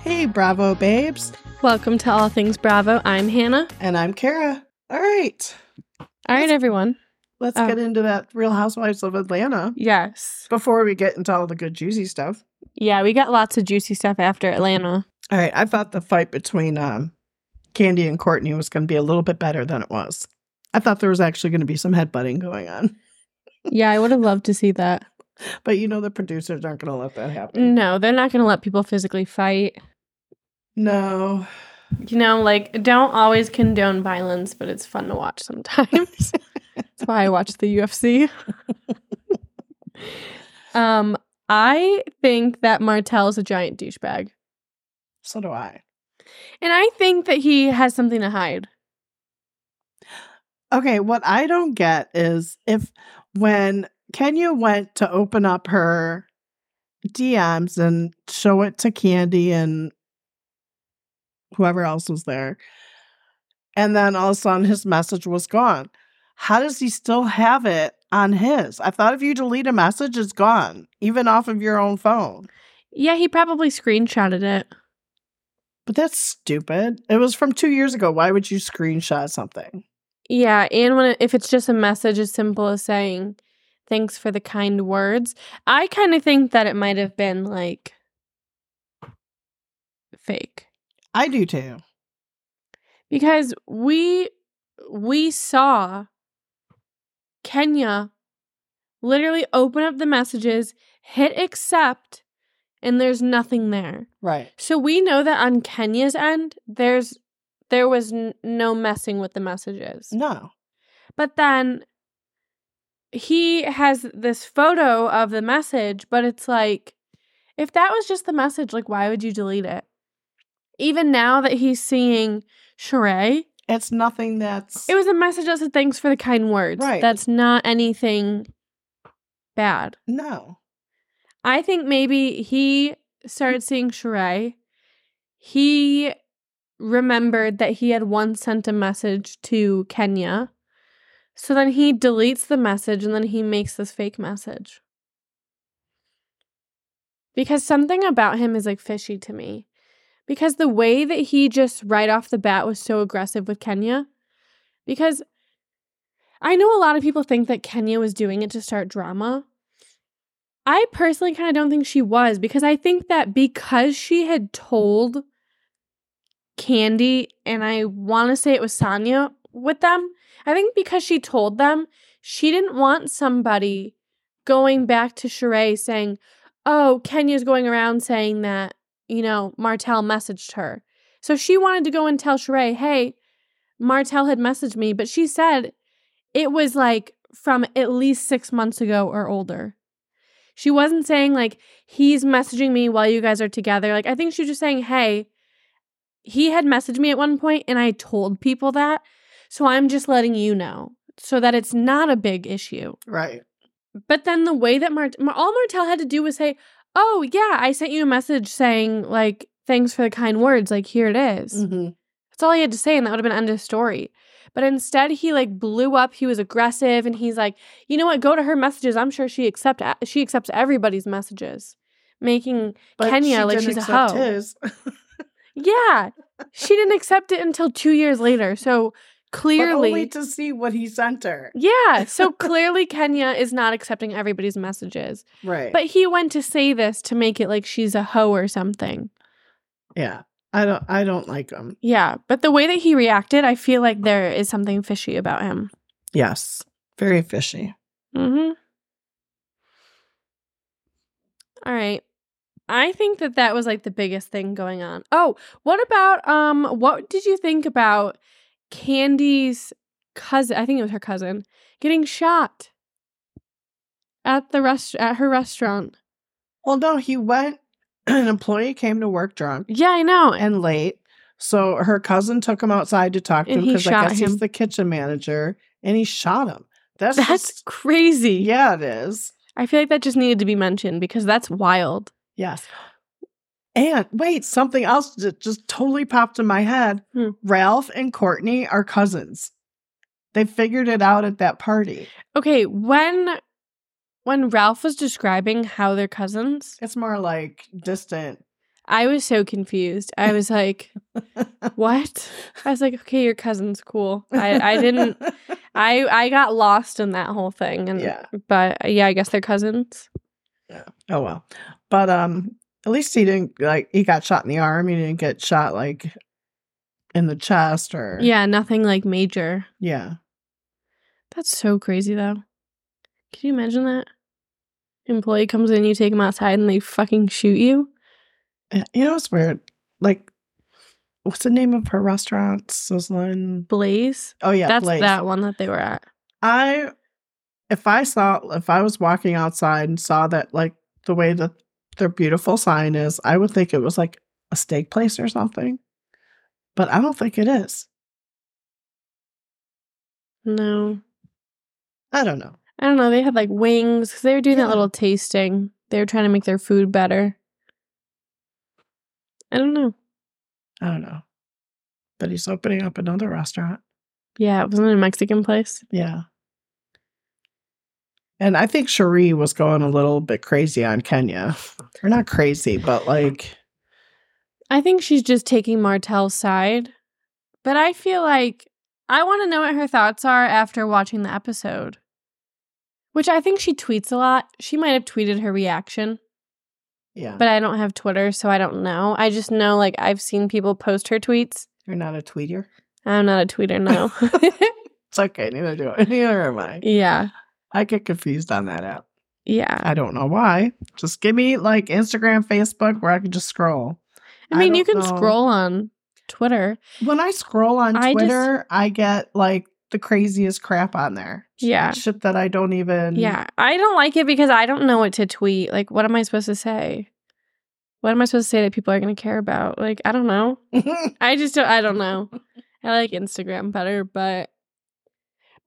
Hey, Bravo babes. Welcome to All Things Bravo. I'm Hannah. And I'm Kara. All right. All right, Let's- everyone. Let's Oh. get into that Real Housewives of Atlanta Yes. before we get into all the good, juicy stuff. Yeah, we got lots of juicy stuff after Atlanta. All right. I thought the fight between um, Kandi and Courtney was going to be a little bit better than it was. I thought there was actually going to be some headbutting going on. Yeah, I would have loved to see that. But you know, the producers aren't going to let that happen. No, they're not going to let people physically fight. No. You know, like, don't always condone violence, but it's fun to watch sometimes. That's why I watch the UFC. um, I think that Martell's a giant douchebag. So do I. And I think that he has something to hide. Okay, what I don't get is if when Kenya went to open up her DMs and show it to Kandi and whoever else was there, and then all of a sudden his message was gone. How does he still have it on his? I thought if you delete a message, it's gone, even off of your own phone. Yeah, he probably screenshotted it. But that's stupid. It was from two years ago. Why would you screenshot something? Yeah, and when it, if it's just a message as simple as saying thanks for the kind words, I kind of think that it might have been like fake I do too. because we we saw Kenya literally open up the messages, hit accept, and there's nothing there. Right. So we know that on Kenya's end, there's there was n- no messing with the messages. No. But then he has this photo of the message, but it's like, if that was just the message, like, why would you delete it? Even now that he's seeing Sheree, It's nothing that's it was a message that said, thanks for the kind words. Right. That's not anything bad. no. I think maybe he started seeing Sheree. He remembered that he had once sent a message to Kenya. So then he deletes the message and then he makes this fake message. Because something about him is like fishy to me. Because the way that he just right off the bat was so aggressive with Kenya. Because I know a lot of people think that Kenya was doing it to start drama. I personally kind of don't think she was because I think that because she had told Kandi and I want to say it was Sanya with them, I think because she told them, she didn't want somebody going back to Sheree saying, Oh, Kenya's going around saying that, you know, Martell messaged her. So she wanted to go and tell Sheree, Hey, Martell had messaged me, but she said it was like from at least six months ago or older. She wasn't saying like he's messaging me while you guys are together. Like I think she was just saying, "Hey, he had messaged me at one point and I told people that. So I'm just letting you know so that it's not a big issue." Right. But then the way that Mart- all Martell had to do was say, "Oh, yeah, I sent you a message saying like thanks for the kind words. Like here it is." Mhm. That's all he had to say, and that would have been end of story. But instead, he like blew up. He was aggressive, and he's like, "You know what? Go to her messages. I'm sure she accept she accepts everybody's messages." Making But Kenya she like she's a hoe. yeah, she didn't accept it until two years later. So but clearly, only to see what he sent her. yeah. So clearly, Kenya is not accepting everybody's messages. Right. But he went to say this to make it like she's a hoe or something. yeah. I don't I don't like him. Yeah, but the way that he reacted, I feel like there is something fishy about him. Yes. Very fishy. Mm-hmm. All right. I think that that was like the biggest thing going on. Oh, what about um what did you think about Kandi's cousin, I think it was her cousin, getting shot at the rest at her restaurant? Well, no, he went an employee came to work drunk Yeah, I know. and late. So her cousin took him outside to talk to And him because I guess him. he's the kitchen manager and he shot him. That's, That's just, crazy. yeah, it is. I feel like that just needed to be mentioned because that's wild. Yes. And wait, something else that just totally popped in my head. Hmm. Ralph and Courtney are cousins. They figured it out at that party. Okay, when when Ralph was describing how they're cousins, It's more like distant. I was so confused. I was like, "What?" I was like, "Okay, your cousins, cool." I I didn't. I I got lost in that whole thing, and Yeah. but yeah, I guess they're cousins. Oh well. But um at least he didn't like he got shot in the arm. He didn't get shot like in the chest or Yeah, nothing like major. Yeah. That's so crazy, though. Can you imagine that? Employee comes in, you take him outside, and they fucking shoot you. You know it's weird? Like what's the name of her restaurant? Sizzling. Blaze. Oh yeah, That's Blaze. that one that they were at. I if I saw if I was walking outside and saw that like the way that their beautiful sign is, I would think it was like a steak place or something. But I don't think it is. No, I don't know. I don't know. They had like wings because they were doing Yeah. that little tasting. They were trying to make their food better. I don't know. I don't know. But he's opening up another restaurant. Yeah, it wasn't a Mexican place. Yeah. And I think Sheree was going a little bit crazy on Kenya. Or not crazy, but like I think she's just taking Martell's side, but I feel like I want to know what her thoughts are after watching the episode. Which I think she tweets a lot. She might have tweeted her reaction. yeah. but I don't have Twitter, so I don't know. I just know like I've seen people post her tweets. You're not a tweeter. I'm not a tweeter, no. It's okay, neither do I. Neither am I. yeah, I get confused on that app. yeah. I don't know why. Just give me like Instagram, Facebook where I can just scroll. I mean, I you can know. scroll on Twitter. When I scroll on I just- Twitter, I get like the craziest crap on there. Yeah. Shit that I don't even Yeah, I don't like it because I don't know what to tweet. Like, what am I supposed to say? What am I supposed to say that people are going to care about? Like, I don't know. I just don't. I don't know. I like Instagram better, but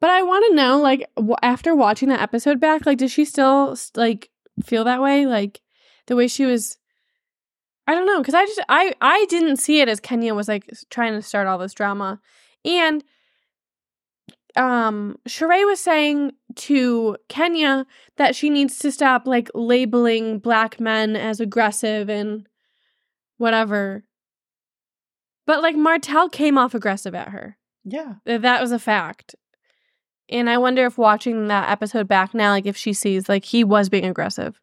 but I want to know, like, w- after watching that episode back, like, does she still like feel that way? Like the way she was. I don't know because I just I I didn't see it as Kenya was like trying to start all this drama, and um Sheree was saying to Kenya that she needs to stop like labeling black men as aggressive and whatever. But like Martell came off aggressive at her. yeah. That was a fact. And I wonder if watching that episode back now, like if she sees like he was being aggressive.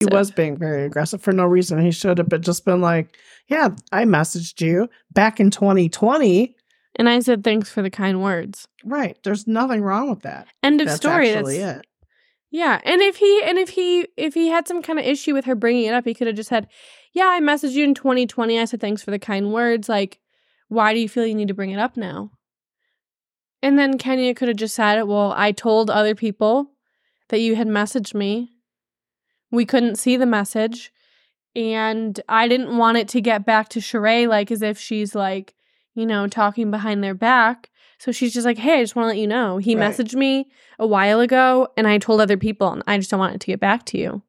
He So- was being very aggressive for no reason. He should have but just been like, Yeah, I messaged you back in 2020. And I said thanks for the kind words. Right. There's nothing wrong with that. End of That's story. actually That's it. Yeah, and if he and if he if he had some kind of issue with her bringing it up, he could have just said, "Yeah, I messaged you in 2020. I said thanks for the kind words. Like, why do you feel you need to bring it up now?" And then Kenya could have just said, "Well, I told other people that you had messaged me. We couldn't see the message, and I didn't want it to get back to Sheree like as if she's like, you know, talking behind their back." So she's just like, "Hey, I just want to let you know he Right. messaged me a while ago and I told other people and I just don't want it to get back to you.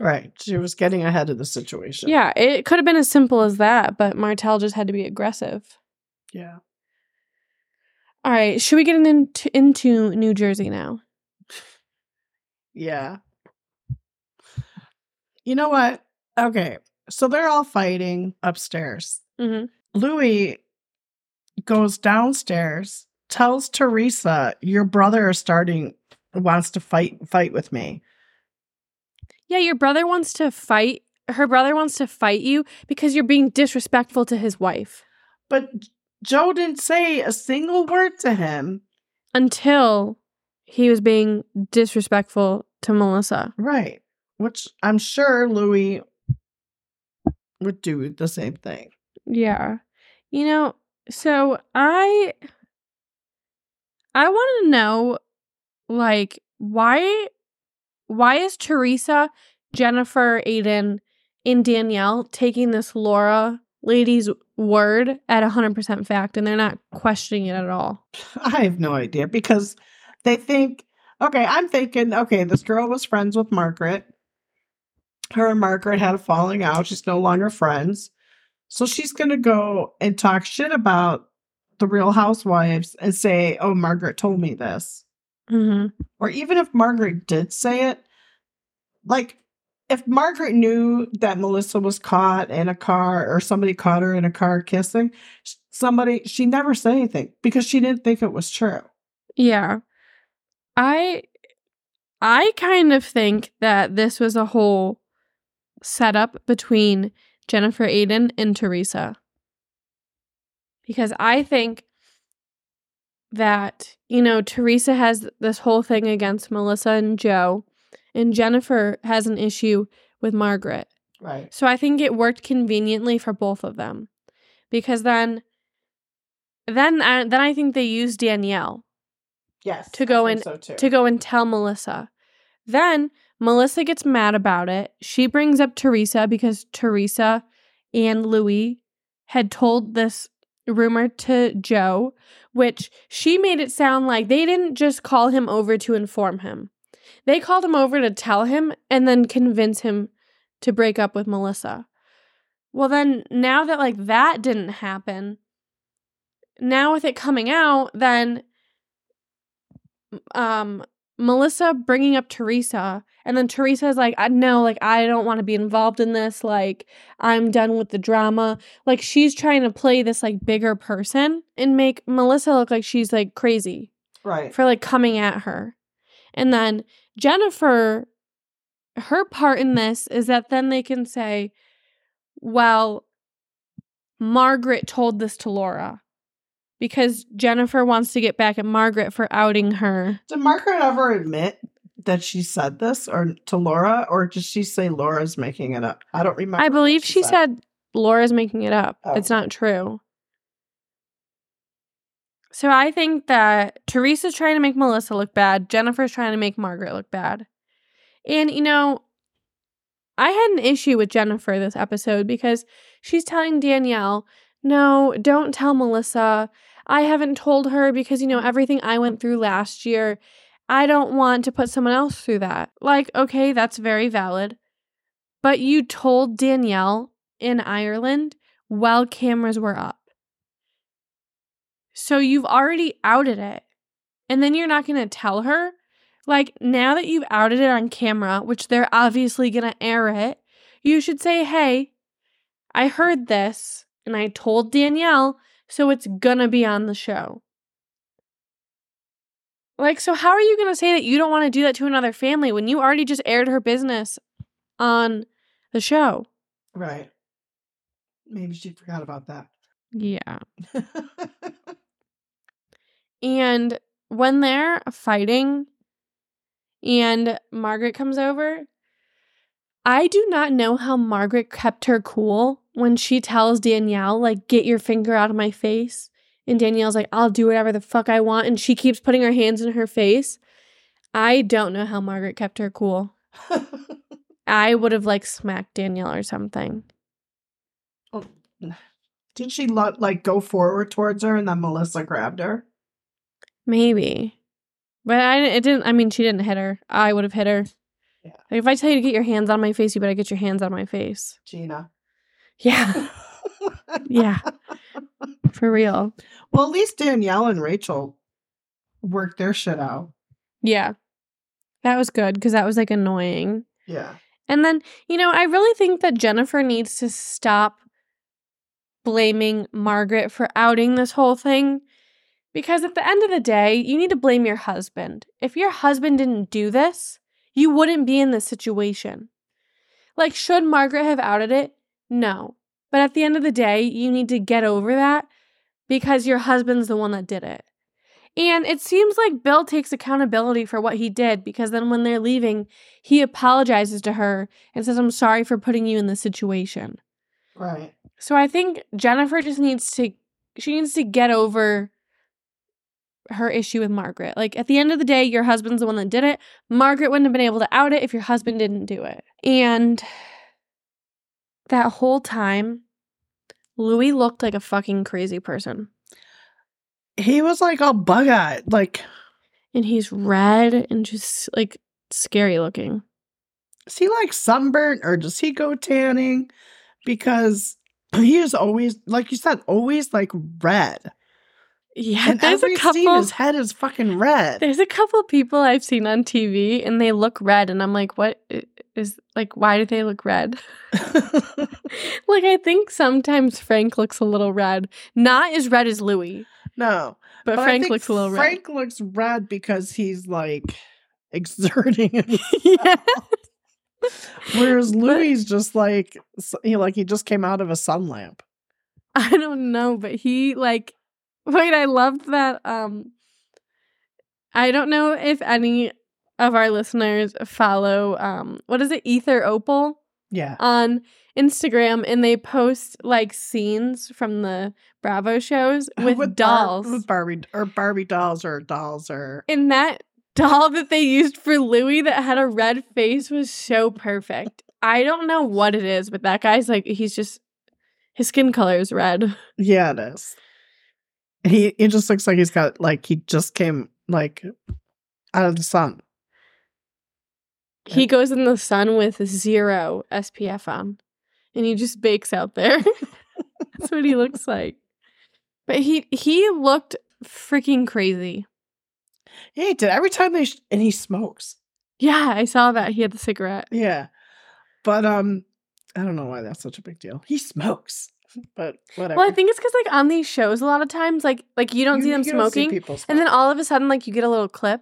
Right. She was getting ahead of the situation. Yeah, it could have been as simple as that, but Martell just had to be aggressive. Yeah. All right, should we get into into New Jersey now? Yeah. You know what? Okay. So they're all fighting upstairs. Mm-hmm. Louis goes downstairs, tells Teresa, "Your brother is starting wants to fight fight with me." Yeah, your brother wants to fight. Her brother wants to fight you because you're being disrespectful to his wife. But Joe didn't say a single word to him. Until he was being disrespectful to Melissa. Right. Which I'm sure Louis would do the same thing. Yeah. You know, so I I want to know like why why is Teresa, Jennifer, Aydin, and Danielle taking this Laura lady's word at 100% fact and they're not questioning it at all? I have no idea because they think, okay, I'm thinking, okay, this girl was friends with Margaret. Her and Margaret had a falling out. She's no longer friends. So she's going to go and talk shit about the Real Housewives and say, "Oh, Margaret told me this," hmm or even if Margaret did say it, like if Margaret knew that Melissa was caught in a car or somebody caught her in a car kissing, somebody she never said anything because she didn't think it was true. Yeah. I I kind of think that this was a whole setup between Jennifer Aydin and Teresa. Because I think that, you know, Teresa has this whole thing against Melissa and Joe, and Jennifer has an issue with Margaret. Right. So I think it worked conveniently for both of them. Because then then I, then I think they used Danielle Yes. To go in- so to go and tell Melissa. Then Melissa gets mad about it. She brings up Teresa because Teresa and Louis had told this rumor to Joe, which she made it sound like they didn't just call him over to inform him. They called him over to tell him and then convince him to break up with Melissa. Well, then now that like that didn't happen, now with it coming out, then um Melissa bringing up Teresa and then Teresa's like I know, like I don't want to be involved in this like I'm done with the drama like she's trying to play this like bigger person and make Melissa look like she's like crazy right. for like coming at her and then Jennifer her part in this is that then they can say well Margaret told this to Laura because Jennifer wants to get back at Margaret for outing her. Did Margaret ever admit that she said this or to Laura, or did she say Laura's making it up? I don't remember. I believe she said Laura's making it up. Oh. It's not true. So I think that Teresa's trying to make Melissa look bad. Jennifer's trying to make Margaret look bad. And, you know, I had an issue with Jennifer this episode because she's telling Danielle, no, don't tell Melissa. I haven't told her because, you know, everything I went through last year, I don't want to put someone else through that. Like, okay, that's very valid. But you told Danielle in Ireland while cameras were up. So you've already outed it. And then you're not going to tell her? Like, now that you've outed it on camera, which they're obviously going to air it, you should say, hey, I heard this and I told Danielle, so it's going to be on the show. Like, so how are you going to say that you don't want to do that to another family when you already just aired her business on the show? Right. Maybe she forgot about that. Yeah. And when they're fighting and Margaret comes over, I do not know how Margaret kept her cool when she tells Danielle, like, get your finger out of my face. And Danielle's like, I'll do whatever the fuck I want. And she keeps putting her hands in her face. I don't know how Margaret kept her cool. I would have like smacked Danielle or something. Oh, Did she like go forward towards her and then Melissa grabbed her? Maybe. But I it didn't I mean she didn't hit her. I would have hit her. Yeah. Like if I tell you to get your hands on my face, you better get your hands on my face. Gina. Yeah. yeah. For real. well, at least Danielle and Rachel worked their shit out. Yeah. That was good because that was like annoying. Yeah. And then, you know, I really think that Jennifer needs to stop blaming Margaret for outing this whole thing. Because at the end of the day, you need to blame your husband. If your husband didn't do this, you wouldn't be in this situation. Like, should Margaret have outed it? No. But at the end of the day, you need to get over that because your husband's the one that did it. And it seems like Bill takes accountability for what he did because then when they're leaving, he apologizes to her and says, I'm sorry for putting you in this situation. Right. So I think Jennifer just needs to she needs to get over her issue with Margaret. Like at the end of the day, your husband's the one that did it. Margaret wouldn't have been able to out it if your husband didn't do it. And that whole time, Louis looked like a fucking crazy person. He was like all bug eyed. Like, And he's red and just like scary looking. is he like sunburnt or does he go tanning? Because he is always, like you said, always like red. Yeah, And there's a couple. his head is fucking red. There's a couple people I've seen on TV, and they look red, and I'm like, what is like? Why do they look red? like I think sometimes Frank looks a little red, not as red as Louis, no, but, but Frank looks a little red. Frank looks red because he's like exerting himself. yeah. Whereas Louis just like he like he just came out of a sun lamp. I don't know, but he like wait, I loved that um I don't know if any of our listeners follow um what is it, Ether Opal Yeah. on Instagram and they post like scenes from the Bravo shows with, Bar- dolls. with Barbie or Barbie dolls or dolls or and that doll that they used for Louis that had a red face was so perfect. I don't know what it is, but that guy's like he's just his skin color is red. yeah, it is. He it just looks like he's got like he just came like out of the sun. He goes in the sun with zero SPF on and he just bakes out there. That's what he looks like. But he he looked freaking crazy. Yeah, he did every time they sh- and he smokes. Yeah, I saw that. He had the cigarette. Yeah, but um, I don't know why that's such a big deal. He smokes, but whatever. Well, I think it's because like on these shows, a lot of times, like like you don't see them you smoking, people and then all of a sudden, like you get a little clip,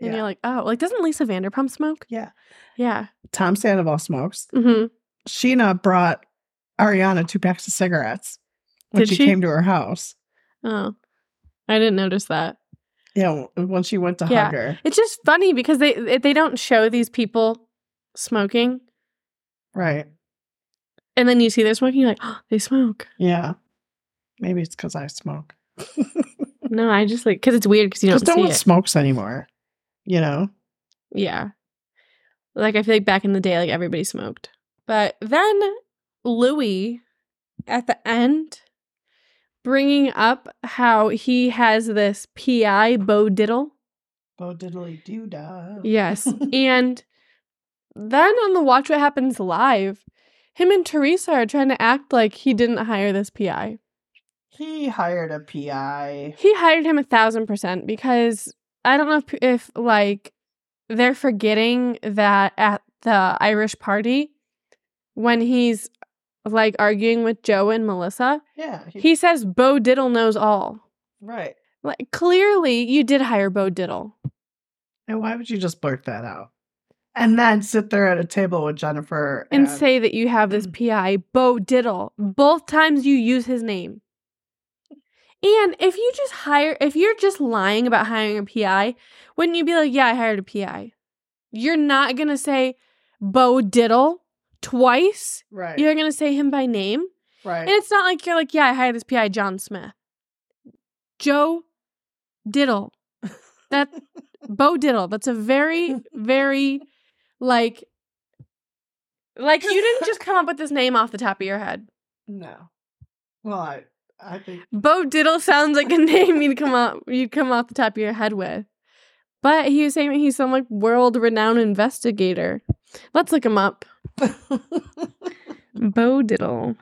and Yeah. you're like, oh, like doesn't Lisa Vanderpump smoke? Yeah. Yeah. Tom Sandoval smokes. hmm Scheana brought Ariana two packs of cigarettes when she, she? came to her house. Oh, I didn't notice that. Yeah, when she went to Yeah. hug her. It's just funny because they they don't show these people smoking, Right. And then you see they're smoking, you're like, oh, they smoke. Yeah. Maybe it's because I smoke. No, I just like because it's weird because you don't no one it. smokes anymore. You know? Yeah. Like I feel like back in the day, like everybody smoked. But then Louis at the end bringing up how he has this PI Bo Dietl. Bo diddly doo dah. Yes. and then on the Watch What Happens Live, him and Teresa are trying to act like he didn't hire this PI. He hired a PI. He hired him a thousand percent because I don't know if, if like they're forgetting that at the Irish party when he's like arguing with Joe and Melissa, Yeah. He, he says Bo Dietl knows all. right. Like clearly you did hire Bo Dietl. And why would you just blurt that out? And then sit there at a table with Jennifer And say that you have this mm. PI, Bo Dietl. Both times you use his name. And if you just hire, if you're just lying about hiring a PI, wouldn't you be like, yeah, I hired a PI? You're not going to say Bo Dietl twice. right. You're going to say him by name. right. And it's not like you're like, yeah, I hired this PI, John Smith. Joe Diddle. That Bo Dietl. That's a very, very like like you didn't just come up with this name off the top of your head. no. Well, I, I think Bo Dietl sounds like a name you'd come up you'd come off the top of your head with. But he was saying he's some like world renowned investigator. Let's look him up. Bo Dietl.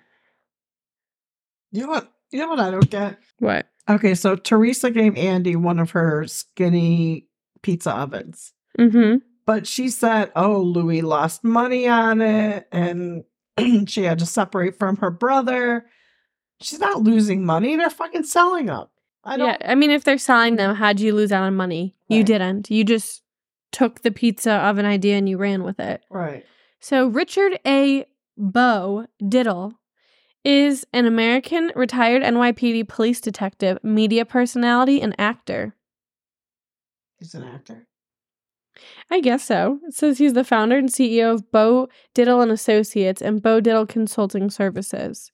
you know what? You know what I don't get? What? Okay, so Teresa gave Andy one of her skinny pizza ovens. Mm-hmm. But she said, oh, Louis lost money on it and she had to separate from her brother. She's not losing money. They're fucking selling them. I don't. Yeah, I mean, if they're selling them, how'd you lose out on money? You didn't. You just took the pizza of an idea and you ran with it. Right. So, Richard A. Bo Dietl is an American retired NYPD police detective, media personality, and actor. He's an actor. I guess so. It says he's the founder and CEO of Bo Dietl and Associates and Bo Dietl Consulting Services.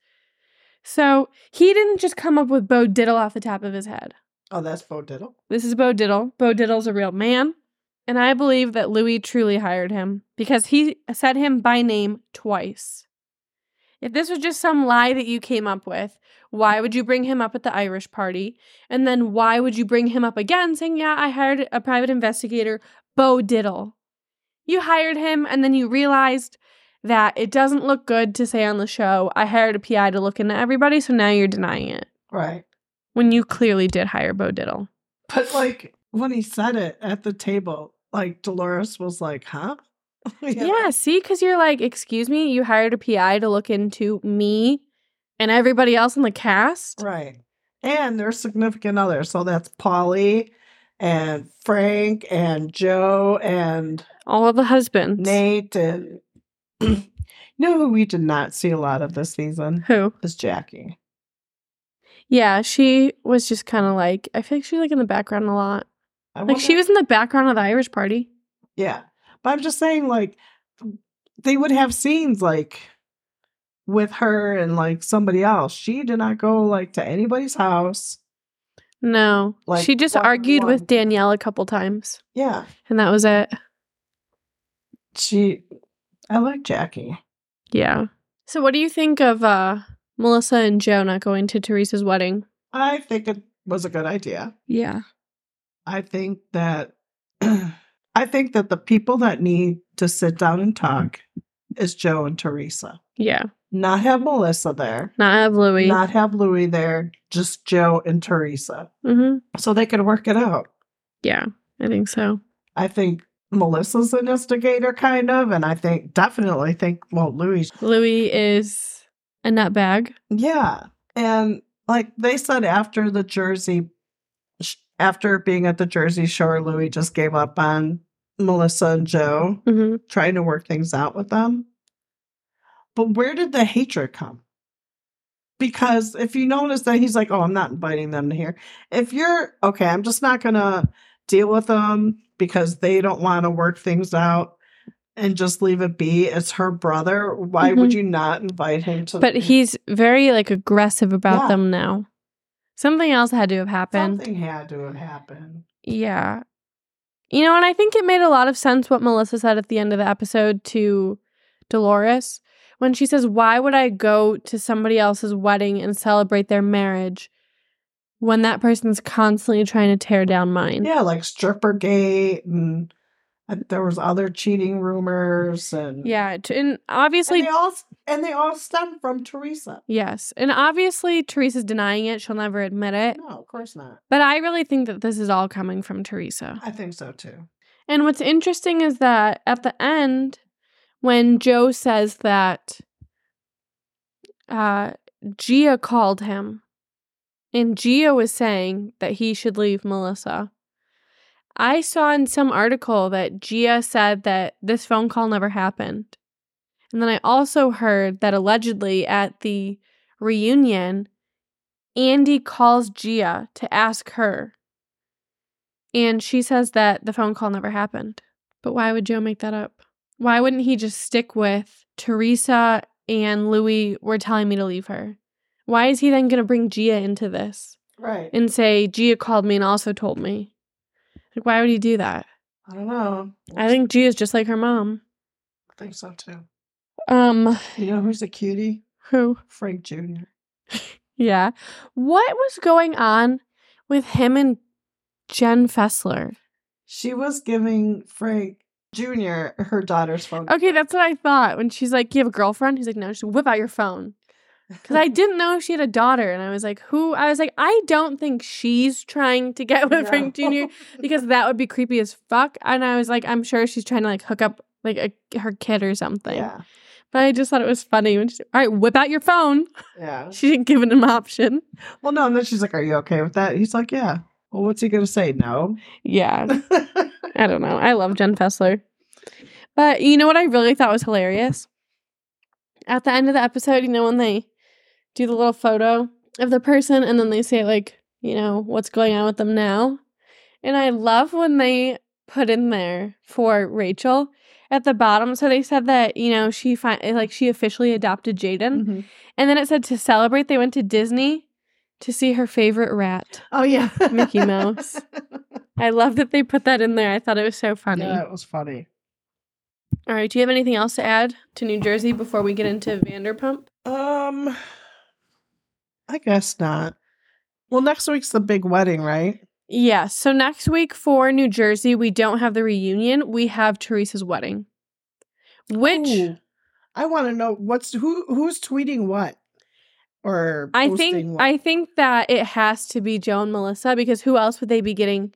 So, he didn't just come up with Bo Dietl off the top of his head. Oh, that's Bo Dietl. This is Bo Dietl. Bo Dietl's a real man. And I believe that Louis truly hired him because he said him by name twice. If this was just some lie that you came up with, why would you bring him up at the Irish party? And then why would you bring him up again saying, Yeah, I hired a private investigator, Bo Dietl? You hired him and then you realized that it doesn't look good to say on the show, I hired a PI to look into everybody, so now you're denying it. Right. when you clearly did hire Bo Dietl. But like when he said it at the table, like Dolores was like, huh? Yeah, see, because you're like, excuse me, you hired a PI to look into me and everybody else in the cast? Right. And their significant other. So that's Paulie and Frank and Joe and All of the husbands. Nate and you know who we did not see a lot of this season Who? is Jackie. Yeah, she was just kind of like, I feel like she was like in the background a lot. I Like she was in the background of the Irish party. Yeah. But I'm just saying, like, they would have scenes like with her and like somebody else. She did not go like to anybody's house. No. Like, she just argued one. with Danielle a couple times. Yeah. And that was it. She I like Jackie. Yeah. So what do you think of uh Melissa and Joe not going to Teresa's wedding? I think it was a good idea. Yeah. I think that I think that the people that need to sit down and talk is Joe and Teresa. Yeah. Not have Melissa there. Not have Louis. Not have Louis there. Just Joe and Teresa. mm-hmm. So they could work it out. Yeah, I think so. I think Melissa's an instigator, kind of, and I think definitely think well, Louis, Louis is a nutbag. yeah, and like they said after the Jersey, after being at the Jersey Shore, Louis just gave up on Melissa and Joe, Mm-hmm. trying to work things out with them. But where did the hatred come? Because if you notice that he's like, oh, I'm not inviting them to here. If you're okay, I'm just not gonna deal with them because they don't want to work things out and just leave it be. It's her brother. Why would mm-hmm. you not invite him to But he's very like aggressive about Yeah. them now. Something else had to have happened. something had to have happened. Yeah. You know, and I think it made a lot of sense what Melissa said at the end of the episode to Dolores when she says, Why would I go to somebody else's wedding and celebrate their marriage when that person's constantly trying to tear down mine? Yeah, like Strippergate and uh, there was other cheating rumors and Yeah. And obviously, and they all and they all stem from Teresa. yes. And obviously, Teresa's denying it. She'll never admit it. No, of course not. But I really think that this is all coming from Teresa. I think so too. And what's interesting is that at the end, when Joe says that uh, Gia called him, and Gia was saying that he should leave Melissa. I saw in some article that Gia said that this phone call never happened. And then I also heard that allegedly at the reunion, Andy calls Gia to ask her and she says that the phone call never happened. But why would Joe make that up? Why wouldn't he just stick with Teresa and Louis were telling me to leave her? Why is he then going to bring Gia into this Right. and say, Gia called me and also told me? Like, why would he do that? I don't know. I think Gia's just like her mom. I think so too. Um, You know who's a cutie? who? Frank Jr. Yeah. What was going on with him and Jen Fessler? She was giving Frank Jr. her daughter's phone. Okay, that's what I thought. When she's like, "You have a girlfriend?" He's like, "No." She's "Whip out your phone," because I didn't know she had a daughter, and I was like, "Who?" I was like, "I don't think she's trying to get with Frank Jr. because that would be creepy as fuck." And I was like, "I'm sure she's trying to like hook up like a, her kid or something." yeah, But I just thought it was funny when she's "All right, whip out your phone." yeah. She didn't give it an option. Well, no, and then she's like, "Are you okay with that?" He's like, "Yeah." Well, what's he gonna say? No. Yeah, I don't know. I love Jen Fessler. But you know what I really thought was hilarious? At the end of the episode, you know, when they do the little photo of the person and then they say, like, you know, what's going on with them now. And I love when they put in there for Rachel at the bottom. So they said that, you know, she fi- like she officially adopted Jaden. Mhm. And then it said to celebrate, they went to Disney to see her favorite rat. Oh yeah, Mickey Mouse. I love that they put that in there. I thought it was so funny. Yeah, it was funny. All right. Do you have anything else to add to New Jersey before we get into Vanderpump? Um, I guess not. Well, next week's the big wedding, right? Yeah. So next week for New Jersey, we don't have the reunion. We have Teresa's wedding. Which Ooh. I want to know what's who who's tweeting what. Or I think what- I think that it has to be Joe and Melissa because who else would they be getting?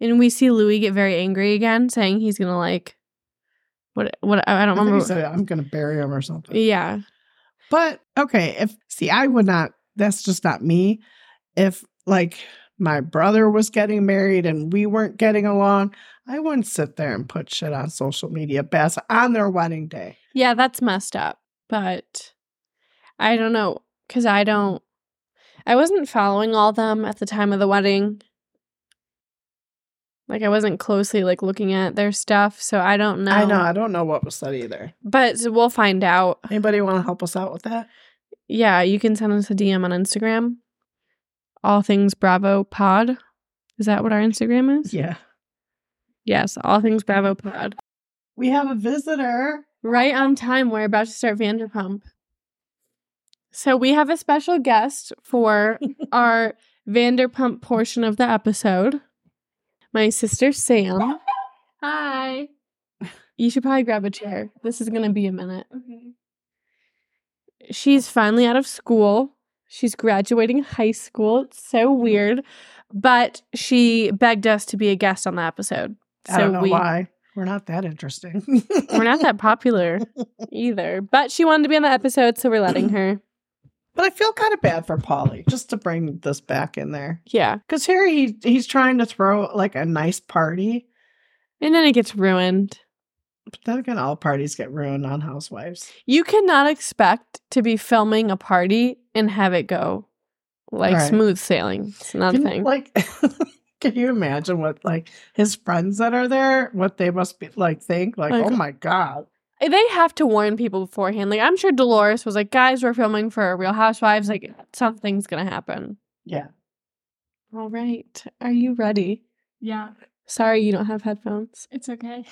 And we see Louis get very angry again, saying he's gonna like what what I don't I remember. said, I'm gonna bury him or something. yeah, But okay, if see, I would not. That's just not me. If like my brother was getting married and we weren't getting along, I wouldn't sit there and put shit on social media best on their wedding day. yeah, that's messed up. But I don't know because I don't. I wasn't following all them at the time of the wedding. Like I wasn't closely like looking at their stuff, so I don't know. I know. I don't know what was said either. but we'll find out. Anybody want to help us out with that? Yeah, you can send us a DM on Instagram. All things Bravo Pod. Is that what our Instagram is? Yeah. Yes, all things Bravo Pod. We have a visitor. Right on time. We're about to start Vanderpump. So we have a special guest for our Vanderpump portion of the episode. My sister Sam. Hi. You should probably grab a chair. This is gonna be a minute. Okay. she's finally out of school. She's graduating high school. It's so mm-hmm. weird. But she begged us to be a guest on the episode. So I don't know we why. We're not that interesting. we're not that popular either. But she wanted to be on the episode, so we're letting her. But I feel kind of bad for Paulie, just to bring this back in there. Yeah. Because here he he's trying to throw like a nice party. And then it gets ruined. But then again, all parties get ruined on Housewives. You cannot expect to be filming a party and have it go like Right. smooth sailing. It's not a Can, thing. Like, can you imagine what like his friends that are there, what they must be like think? Like, Like- oh my god, they have to warn people beforehand. Like I'm sure Dolores was like, guys, we're filming for Real Housewives. Like something's gonna happen. yeah. All right. Are you ready? Yeah, Sorry you don't have headphones. it's okay.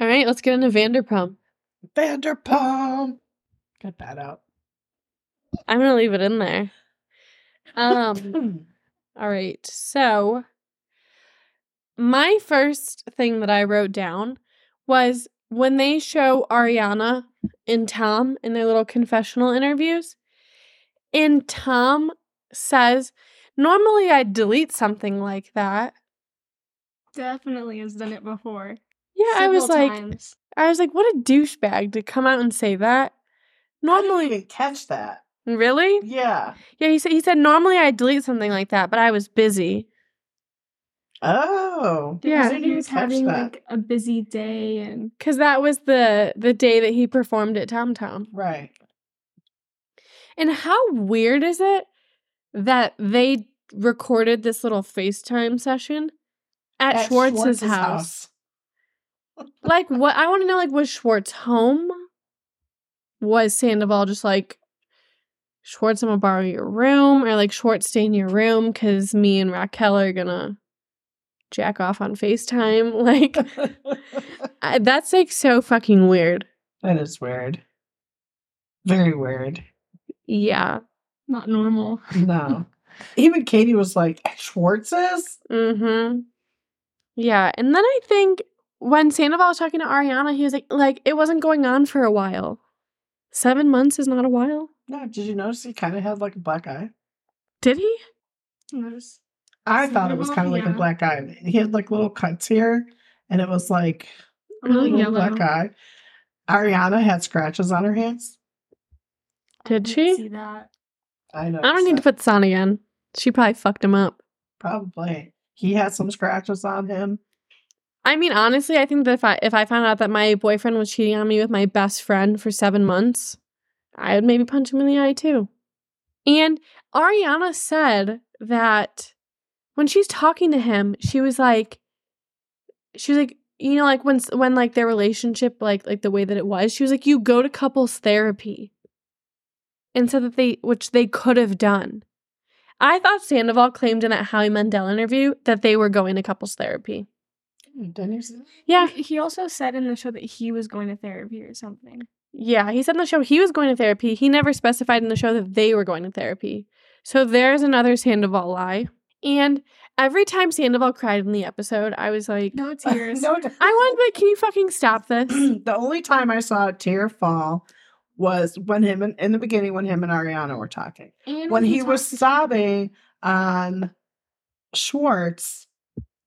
All right, let's get into Vanderpump. Vanderpump. Get that out. I'm gonna leave it in there. Um, all right. So my first thing that I wrote down was when they show Ariana and Tom in their little confessional interviews, and Tom says, Normally I'd delete something like that. Definitely has done it before. Yeah, I was like, times. I was like, what a douchebag to come out and say that. I didn't Normally, even catch that. really? Yeah. Yeah, he said he said normally I delete something like that, but I was busy. Oh. Yeah. I he was having that. like a busy day, and Cause that was the the day that he performed at Tom Tom. Right. And how weird is it that they recorded this little FaceTime session at, Schwartz's, house? Like what I want to know like was Schwartz home? Was Sandoval just like Schwartz, I'm gonna borrow your room, or like Schwartz stay in your room because me and Raquel are gonna jack off on FaceTime. Like I, that's like so fucking weird. that is weird. Very weird. Yeah. not normal. No. Even Katie was like, "At Schwartz's? Mm-hmm. Yeah. And then I think when Sandoval was talking to Ariana, he was like, like, it wasn't going on for a while. Seven months is not a while. No, did you notice he kind of had like a black eye? Did he? Notice. I thought it was kind of like a black eye. He had like little cuts here, and it was like a Really little yellow. black eye. Ariana had scratches on her hands. Did she? didn't See that? I. I don't need to put this on again. She probably fucked him up. Probably. He had some scratches on him. I mean, honestly, I think that if I if I found out that my boyfriend was cheating on me with my best friend for seven months, I would maybe punch him in the eye too. And Ariana said that when she's talking to him, she was like, she was like, you know, like when when like their relationship, like like the way that it was, she was like, you go to couples therapy, and said that they, which they could have done. I thought Sandoval claimed in that Howie Mandel interview that they were going to couples therapy. Hmm, Didn't you see that? Yeah, He he also said in the show that he was going to therapy or something. Yeah, he said in the show he was going to therapy. He never specified in the show that they were going to therapy. So there's another Sandoval lie. And every time Sandoval cried in the episode, I was like, No tears. no, I wanted to be like, can you fucking stop this? the only time I saw a tear fall was when him and in the beginning when him and Ariana were talking. And When he was sobbing on Schwartz,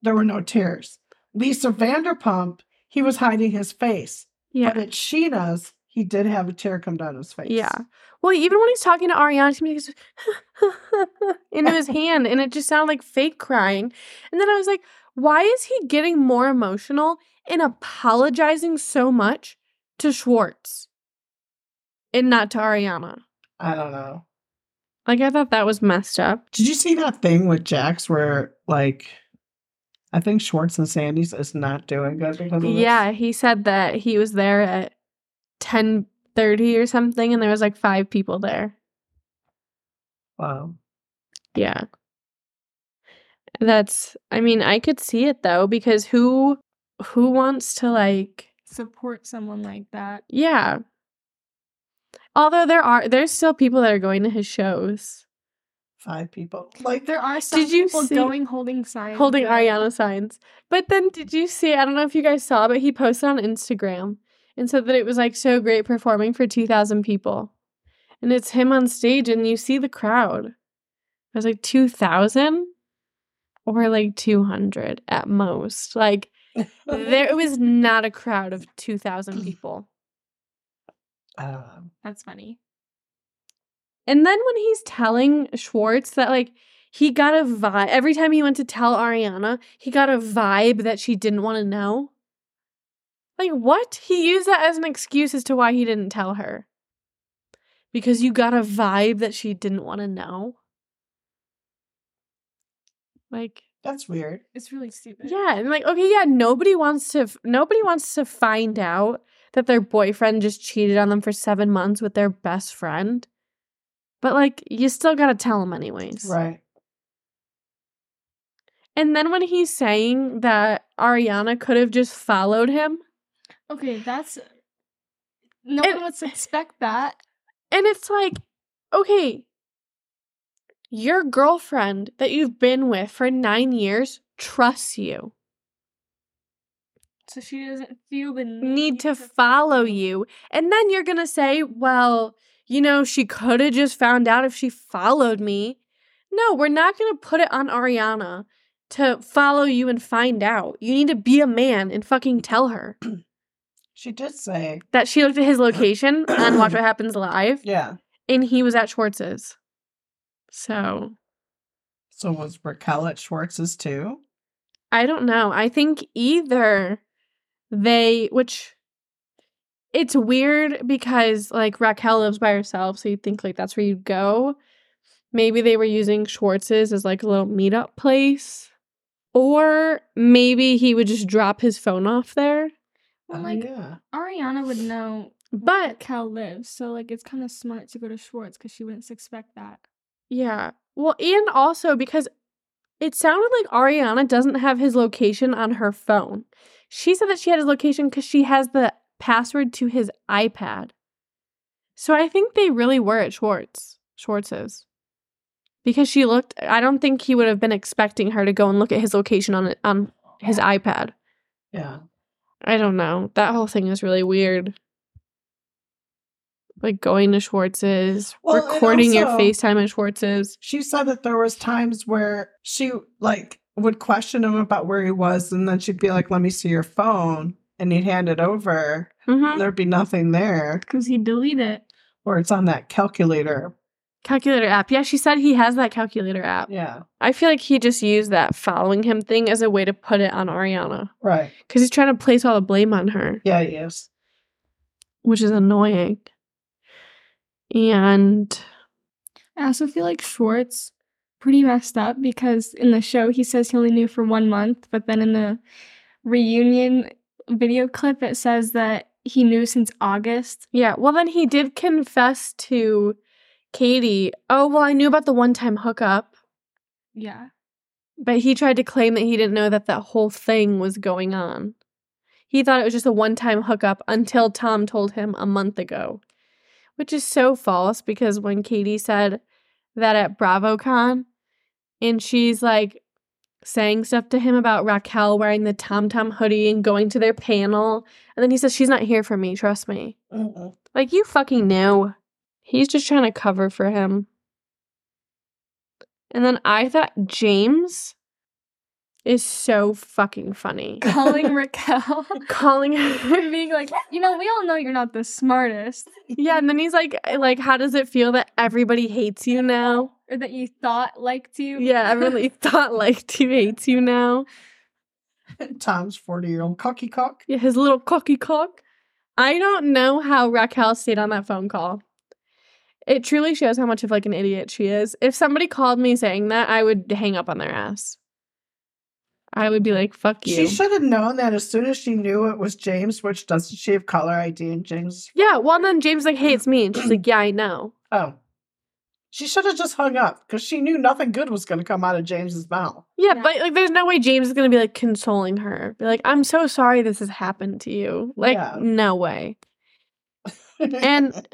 there were no tears. Lisa Vanderpump, he was hiding his face. Yeah. But at Scheana's, he did have a tear come down his face. Yeah. Well, even when he's talking to Ariana, he makes into his hand, and it just sounded like fake crying. And then I was like, why is he getting more emotional and apologizing so much to Schwartz and not to Ariana? I don't know. Like, I thought that was messed up. Did you see that thing with Jax where like I think Schwartz and Sandy's is not doing good because of this? Yeah, he said that he was there at ten thirty or something, and there was like five people there. Wow. Yeah. That's I mean, I could see it though because who who wants to like support someone like that. yeah. Although there are there's still people that are going to his shows Five people. Like There are some Did you people see- going holding signs. holding Ariana signs. But then did you see I don't know if you guys saw, but he posted on Instagram and said that it was like so great performing for 2000 people. And it's him on stage and you see the crowd. It was like 2000 or like 200 at most. Like there it was not a crowd of 2000 people um, That's funny. and then when he's telling schwartz that like he got a vibe every time he went to tell ariana he got a vibe that she didn't want to know like what he used that as an excuse as to why he didn't tell her because you got a vibe that she didn't want to know like that's weird. It's really stupid. Yeah, and like okay, yeah, nobody wants to f- nobody wants to find out that their boyfriend just cheated on them for 7 months with their best friend. But like you still got to tell them anyways. Right. And then when he's saying that Ariana could have just followed him, Okay, that's no And- one would expect that. and it's like okay, your girlfriend that you've been with for 9 years trusts you. So she doesn't feel the need to follow you. And then you're going to say, well, you know, she could have just found out if she followed me. No, we're not going to put it on Ariana to follow you and find out. You need to be a man and fucking tell her She did say, that she looked at his location on Watch What Happens Live yeah. and he was at Schwartz's. So So was Raquel at Schwartz's too? I don't know. I think either they, which it's weird because like Raquel lives by herself, so you'd think like that's where you'd go. Maybe they were using Schwartz's as like a little meetup place. Or maybe he would just drop his phone off there. Well, Oh, like yeah. Ariana would know But Cal lives, so like it's kind of smart to go to Schwartz because she wouldn't expect that. yeah. Well, and also because it sounded like Ariana doesn't have his location on her phone. She said that she had his location because she has the password to his iPad. So I think they really were at Schwartz. Schwartz's. Because she looked I don't think he would have been expecting her to go and look at his location on it on his iPad. Yeah. I don't know. That whole thing is really weird. Like going to Schwartz's, Well, and recording your also- FaceTime at Schwartz's. She said that there was times where she like would question him about where he was and then she'd be like, Let me see your phone and he'd hand it over. Mm-hmm. and There'd be nothing there. Because he deleted it. Or it's on that calculator. Calculator app. Yeah, she said he has that calculator app. Yeah. I feel like he just used that following him thing as a way to put it on Ariana Right. because he's trying to place all the blame on her, Yeah, he is. which is annoying. And I also feel like Schwartz pretty messed up because in the show he says he only knew for one month, but then in the reunion video clip it says that he knew since August. yeah, well, then he did confess to Katie, oh, well, I knew about the one time hookup, Yeah. but he tried to claim that he didn't know that that whole thing was going on. He thought it was just a one time hookup until Tom told him a month ago, which is so false because when Katie said that at BravoCon, and she's like, saying stuff to him about Raquel wearing the Tom Tom hoodie and going to their panel. And then he says, She's not here for me, trust me. Mm-mm. Like, you fucking knew. He's just trying to cover for him. And then I thought James is so fucking funny. Calling Raquel. Calling her being like, you know, we all know you're not the smartest, Yeah, and then he's like like how does it feel that everybody hates you now? or that you thought liked you. Yeah, everybody thought liked you hates you now. Tom's 40 year old cocky cock. Yeah, his little cocky cock. I don't know how Raquel stayed on that phone call. It truly shows how much of like an idiot she is. If somebody called me saying that, I would hang up on their ass. I would be like, fuck you. She should have known that as soon as she knew it was James, which doesn't she have caller ID and James? yeah, well then James like, hey, it's me. And she's like, Yeah, I know. Oh. She should have just hung up because she knew nothing good was going to come out of James's mouth. Yeah, Yeah. but like there's no way James is gonna be like consoling her. Be like, I'm so sorry this has happened to you. Like, Yeah. no way. And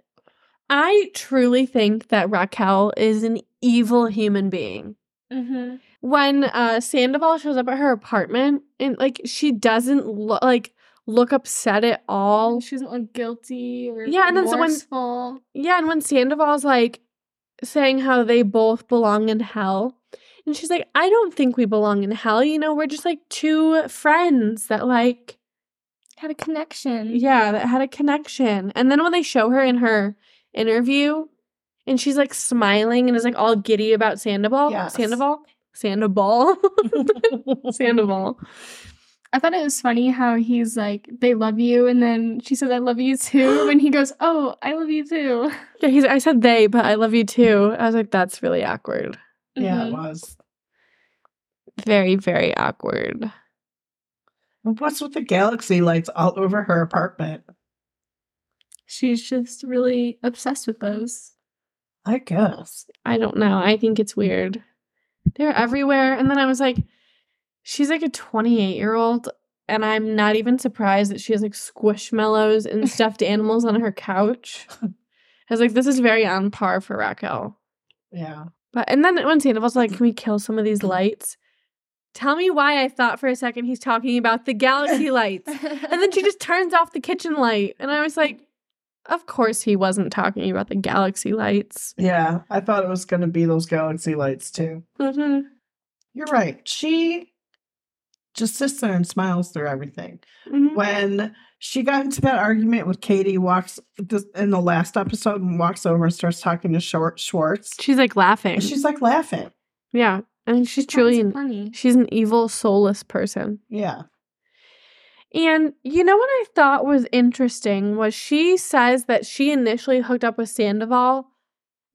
I truly think that Raquel is an evil human being. Mm-hmm. When uh Sandoval shows up at her apartment and like she doesn't look like look upset at all. She doesn't look guilty or Yeah, and then when-. Yeah, and when Sandoval's like saying how they both belong in hell, and she's like, I don't think we belong in hell. You know, we're just like two friends that like had a connection. Yeah, that had a connection. And then when they show her in her interview and she's like smiling and is like all giddy about Sandoval. Yes. Sandoval? Sandoval. Sandoval. I thought it was funny how he's like, they love you, and then she says, I love you too. And he goes, Oh, I love you too. Yeah, he's I said they, but I love you too. I was like, that's really awkward. yeah, it Mhm. was. Very, very awkward. What's with the galaxy lights all over her apartment? She's just really obsessed with those. I guess. I don't know. I think it's weird. They're everywhere. And then I was like, she's like a 28 year old. And I'm not even surprised that she has like squishmallows and stuffed animals on her couch. I was like, this is very on par for Raquel. Yeah. But and then when Sandoval's was like, can we kill some of these lights? Tell me why I thought for a second he's talking about the galaxy lights. And then she just turns off the kitchen light. And I was like, of course he wasn't talking about the galaxy lights. Yeah. I thought it was going to be those galaxy lights too. Mhm. You're right. She just sits there and smiles through everything. Mhm. When she got into that argument with Katie, walks in the last episode and walks over and starts talking to Short Schwartz. She's like laughing. And she's like laughing. yeah. And she's That's truly funny. she's an evil, soulless person. Yeah. And you know what I thought was interesting was she says that she initially hooked up with Sandoval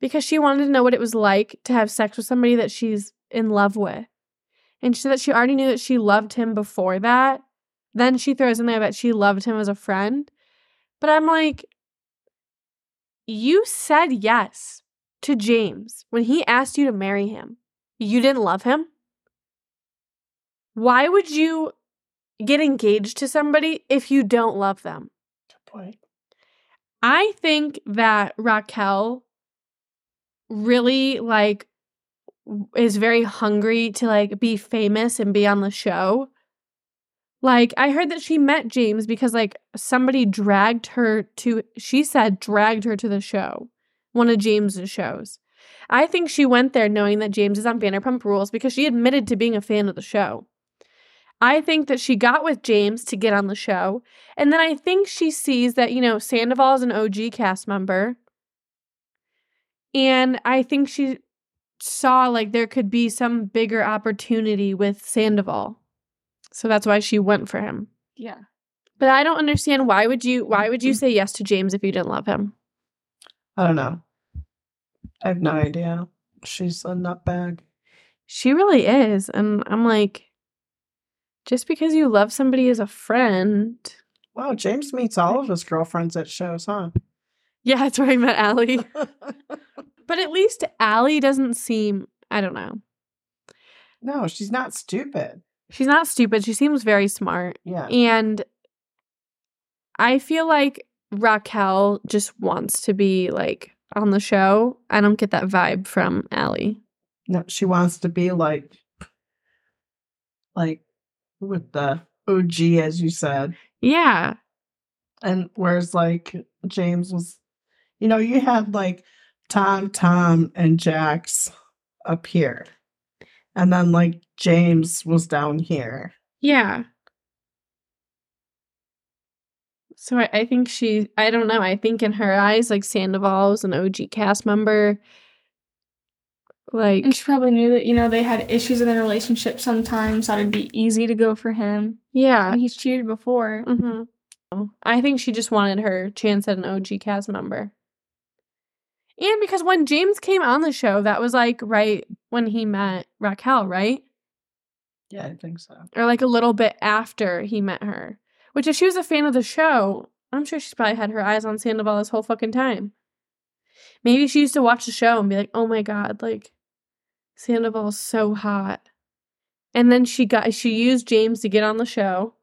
because she wanted to know what it was like to have sex with somebody that she's in love with. And she said that she already knew that she loved him before that. Then she throws in there that she loved him as a friend. But I'm like, you said yes to James when he asked you to marry him. You didn't love him? Why would you get engaged to somebody if you don't love them? Good point. I think that Raquel really like is very hungry to like be famous and be on the show. Like I heard that she met James because like somebody dragged her to she said dragged her to the show. One of James's shows. I think she went there knowing that James is on Vanderpump Rules because she admitted to being a fan of the show. I think that she got with James to get on the show. And then I think she sees that, you know, Sandoval is an OG cast member. And I think she saw like there could be some bigger opportunity with Sandoval. So that's why she went for him. Yeah. But I don't understand why would you why would you mm-hmm. say yes to James if you didn't love him? I don't know. I have no idea. She's a nutbag. She really is. And I'm like just because you love somebody as a friend. Wow, James meets all of his girlfriends at shows, huh? Yeah, that's where I met Ally. But at least Ally doesn't seem I don't know. no, she's not stupid. She's not stupid. She seems very smart. Yeah. And I feel like Raquel just wants to be like on the show. I don't get that vibe from Ally. No, she wants to be like like with the OG, as you said. Yeah. And whereas like James was, you know, you had like Tom, Tom, and Jax up here. And then like James was down here. Yeah. So I, I think she, I don't know. I think in her eyes, like Sandoval was an OG cast member. Like, And she probably knew that, you know, they had issues in their relationship sometimes. That it'd be easy to go for him. yeah. And he's cheated before. hmm I think she just wanted her chance at an OG cast member. And because when James came on the show, that was like right when he met Raquel, right? Yeah, I think so. Or like a little bit after he met her. Which, if she was a fan of the show, I'm sure she's probably had her eyes on Sandoval this whole fucking time. Maybe she used to watch the show and be like, oh my god, like, Sandoval's so hot. And then she got, she used James to get on the show.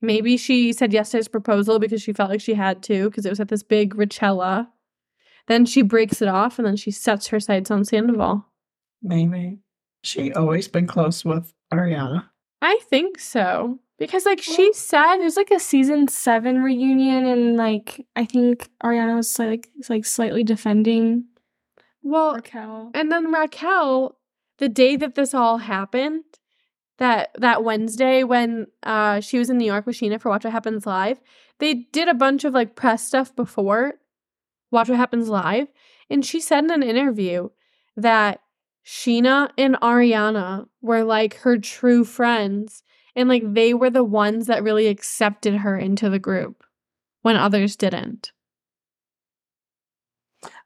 Maybe she said yes to his proposal because she felt like she had to because it was at this big Richella. Then she breaks it off and then she sets her sights on Sandoval. Maybe. She always been close with Ariana. I think so. Because like she said, There's like a season seven reunion, and like I think Ariana was like like slightly defending well, Raquel. and then Raquel, the day that this all happened, that that Wednesday when uh she was in New York with Scheana for Watch What Happens Live, they did a bunch of like press stuff before Watch What Happens Live, and she said in an interview that Scheana and Ariana were like her true friends, and like they were the ones that really accepted her into the group when others didn't.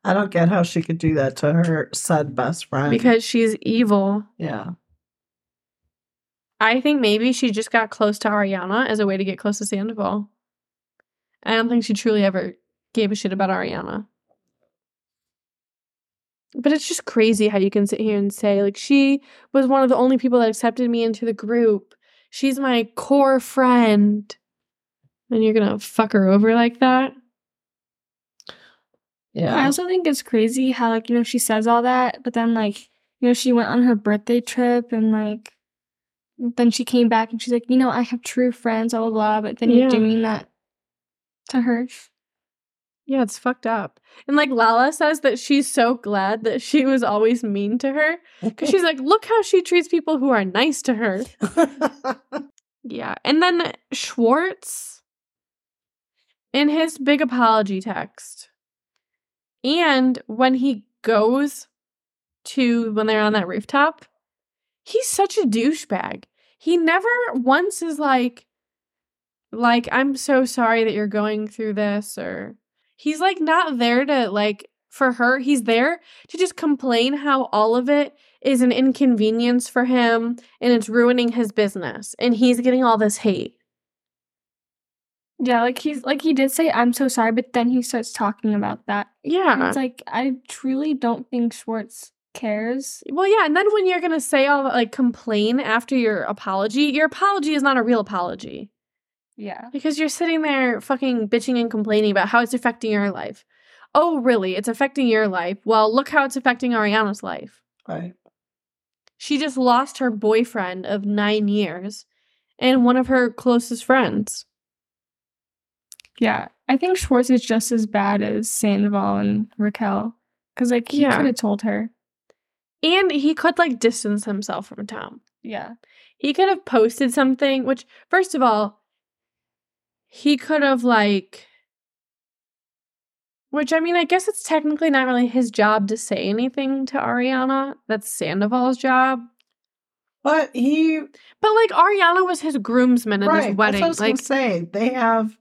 I don't get how she could do that to her said best friend. Because she's evil. yeah. I think maybe she just got close to Ariana as a way to get close to Sandoval. I don't think she truly ever gave a shit about Ariana. But it's just crazy how you can sit here and say, like, she was one of the only people that accepted me into the group. She's my core friend. And you're gonna fuck her over like that? Yeah. I also think it's crazy how like you know she says all that, but then like you know she went on her birthday trip and like then she came back and she's like, you know, I have true friends, blah blah blah. But then Yeah. you're doing that to her. Yeah, it's fucked up. And like Lala says that she's so glad that she was always mean to her. Because she's like, look how she treats people who are nice to her. Yeah. And then Schwartz in his big apology text. And when he goes to when they're on that rooftop, he's such a douchebag. He never once is like like I'm so sorry that you're going through this or he's like not there to like for her, he's there to just complain how all of it is an inconvenience for him and it's ruining his business and he's getting all this hate. Yeah, like he's like he did say, I'm so sorry, but then he starts talking about that. And Yeah. It's like I truly don't think Schwartz cares. Well, yeah, and then when you're going to say all like complain after your apology, your apology is not a real apology Yeah. because you're sitting there fucking bitching and complaining about how it's affecting your life. Oh, really? It's affecting your life. Well, look how it's affecting Ariana's life. right. She just lost her boyfriend of 9 years and one of her closest friends. Yeah. I think Schwartz is just as bad as Sandoval and Raquel. Cause like he Yeah. could have told her. And he could like distance himself from Tom. Yeah. He could have posted something, which, first of all, he could have, like, which I mean, I guess it's technically not really his job to say anything to Ariana. That's Sandoval's job. But he But, like, Ariana was his groomsman at right. his wedding. That's what I was Like, gonna say. They have,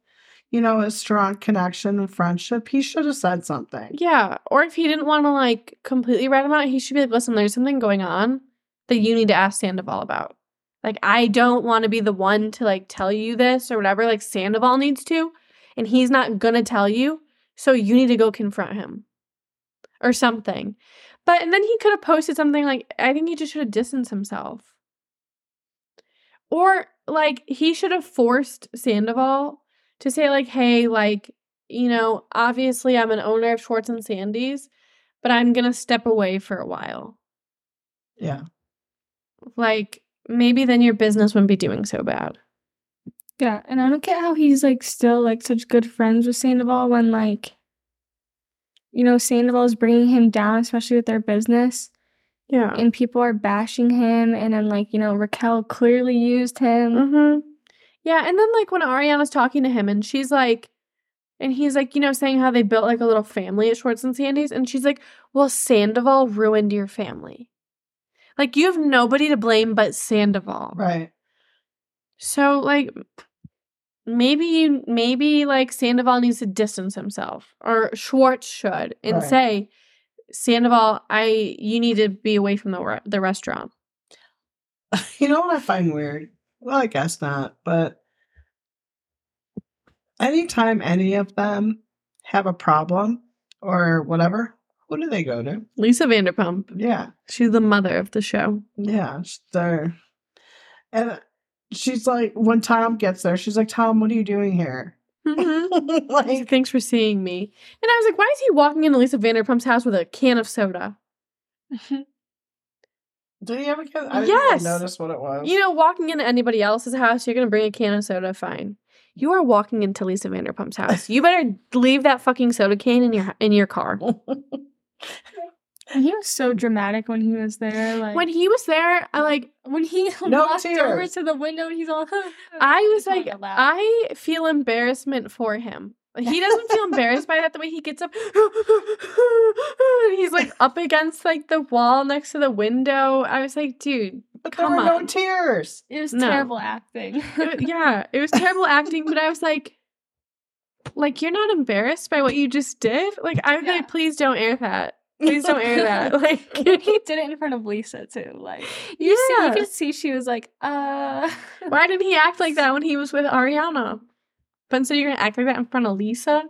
you know, a strong connection and friendship. He should have said something. yeah. Or if he didn't want to, like, completely write him out, he should be like, listen, there's something going on that you need to ask Sandoval about. Like, I don't want to be the one to, like, tell you this or whatever. Like, Sandoval needs to, and he's not going to tell you. So you need to go confront him or something. But, and then he could have posted something like, I think he just should have distanced himself. Or, like, he should have forced Sandoval to say, like, hey, like, you know, obviously I'm an owner of Schwartz and Sandy's, but I'm going to step away for a while. Yeah. Like, maybe then your business wouldn't be doing so bad. Yeah, and I don't get how he's like still like such good friends with Sandoval when like you know Sandoval is bringing him down, especially with their business, Yeah. and people are bashing him, and then like you know Raquel clearly used him. Mm-hmm. Yeah, and then like when Ariana's talking to him and she's like, and he's like, you know, saying how they built like a little family at Schwartz and Sandy's, and she's like, well, Sandoval ruined your family. Like you have nobody to blame but Sandoval. Right. So like maybe you maybe like Sandoval needs to distance himself or Schwartz should and Right. say Sandoval, I you need to be away from the the restaurant. You know what I find weird? Well, I guess not, but anytime any of them have a problem or whatever, who do they go to? Lisa Vanderpump, Yeah. she's the mother of the show. Yeah. sh- They're, and she's like, when Tom gets there, she's like, Tom, what are you doing here? He's mm-hmm. like, like, Thanks for seeing me. And I was like, why is he walking into Lisa Vanderpump's house with a can of soda? did he ever get? I didn't Yes. even notice what it was. You know, walking into anybody else's house, you're gonna bring a can of soda, fine. You are walking into Lisa Vanderpump's house. You better leave that fucking soda can in your in your car. He was so dramatic when he was there. Like When he was there, I like when he No walked over to the window, and he's all. I was Just like. I feel embarrassment for him. He doesn't feel embarrassed by that the way he gets up. He's like up against like the wall next to the window. I was like, dude, but there come were no tears. it was No. terrible acting. it- yeah, it was terrible acting, but I was like, like you're not embarrassed by what you just did. Like I was Yeah. like, please don't air that. Please don't air that. Like he did it in front of Lisa too. Like you see, Yeah. you could see she was like, uh. Why did he act like that when he was with Ariana? But instead, you're gonna act like that in front of Lisa.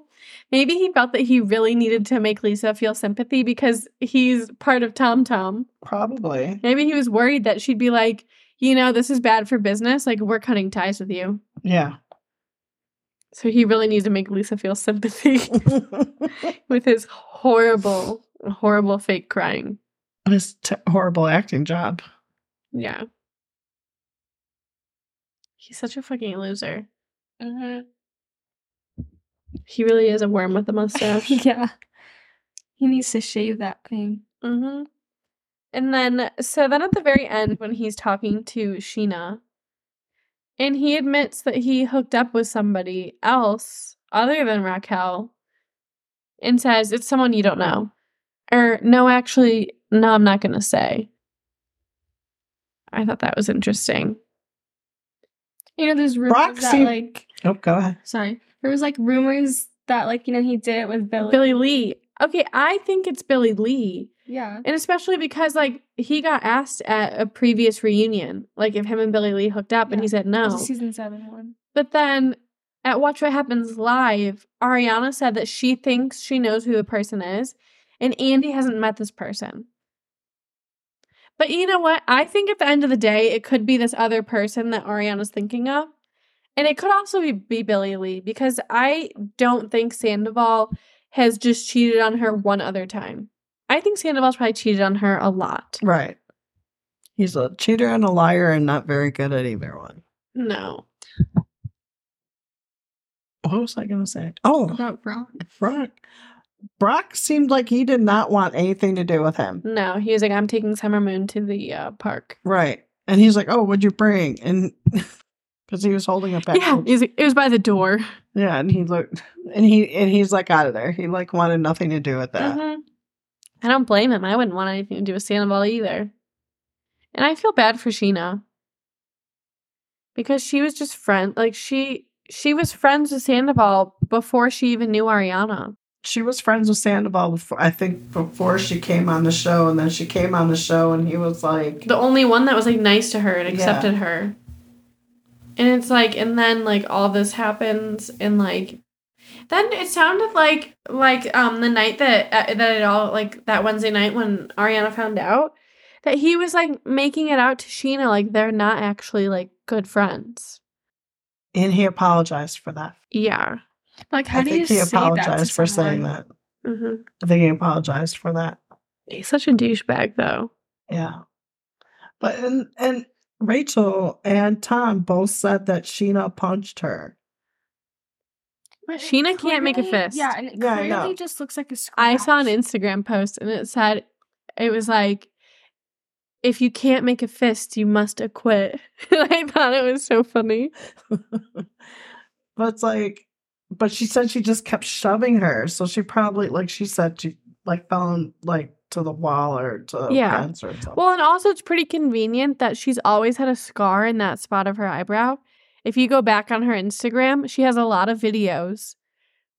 Maybe he felt that he really needed to make Lisa feel sympathy because he's part of Tom Tom. Probably. Maybe he was worried that she'd be like, you know, this is bad for business. Like, we're cutting ties with you. Yeah. So he really needs to make Lisa feel sympathy with his horrible, horrible fake crying. His t- horrible acting job. Yeah. He's such a fucking loser. Mm-hmm. He really is a worm with a mustache. yeah. He needs to shave that thing. hmm And then, so then at the very end, when he's talking to Scheana, and he admits that he hooked up with somebody else other than Raquel, and says it's someone you don't know, or no, actually, no, I'm not gonna say. I thought that was interesting. You know, there's rumors Brock that like Oh, go ahead. sorry, there was like rumors that like you know he did it with Billie. Billie Lee. Okay, I think it's Billie Lee. Yeah. And especially because like he got asked at a previous reunion, like if him and Billie Lee hooked up, and he said It was no. a season seven one. But then at Watch What Happens Live, Ariana said that she thinks she knows who the person is, and Andy hasn't met this person. But you know what? I think at the end of the day, it could be this other person that Ariana's thinking of. And it could also be, be Billie Lee because I don't think Sandoval has just cheated on her one other time. I think Sandoval's probably cheated on her a lot. Right. He's a cheater and a liar and not very good at either one. No. What was I going to say? Oh, About Brock. Brock. Brock seemed like he did not want anything to do with him. No. He was like, I'm taking Summer Moon to the uh, park. Right. And he's like, oh, what'd you bring? And because he was holding a package. Yeah, he's it was by the door. Yeah, and he looked, and he and he's like out of there. He like wanted nothing to do with that. Mhm. I don't blame him. I wouldn't want anything to do with Sandoval either. And I feel bad for Scheana because she was just friend like she she was friends with Sandoval before she even knew Ariana. She was friends with Sandoval before, I think, before she came on the show, and then she came on the show, and he was like, The only one that was like nice to her and Yeah. accepted her. And it's like and then like all this happens and like then it sounded like like um the night that uh, that it all like that Wednesday night when Ariana found out that he was like making it out to Scheana like they're not actually like good friends. and he apologized for that. Yeah. Like, how I do you think he say that to apologized for saying that. hmm I think he apologized for that. He's such a douchebag though. Yeah, but and and Rachel and Tom both said that Scheana punched her. But it Scheana can't make a fist. Yeah, and it Yeah, I know. clearly just looks like a scratch. I saw an Instagram post and it said, it was like, if you can't make a fist, you must acquit. and I thought it was so funny. but it's like, but she said she just kept shoving her. So she probably, like she said, she like fell on, like to the wall or to the Yeah. fence or something. Well, and also it's pretty convenient that she's always had a scar in that spot of her eyebrow. If you go back on her Instagram, she has a lot of videos